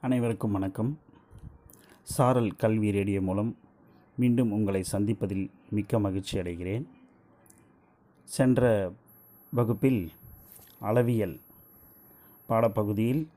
அனைவருக்கும் வணக்கம். சாரல் கல்வி ரேடியோ மூலம் மீண்டும் உங்களை சந்திப்பதில் மிக்க மகிழ்ச்சி அடைகிறேன். சென்ற வகுப்பில் அளவியல் பாடப்பகுதியில்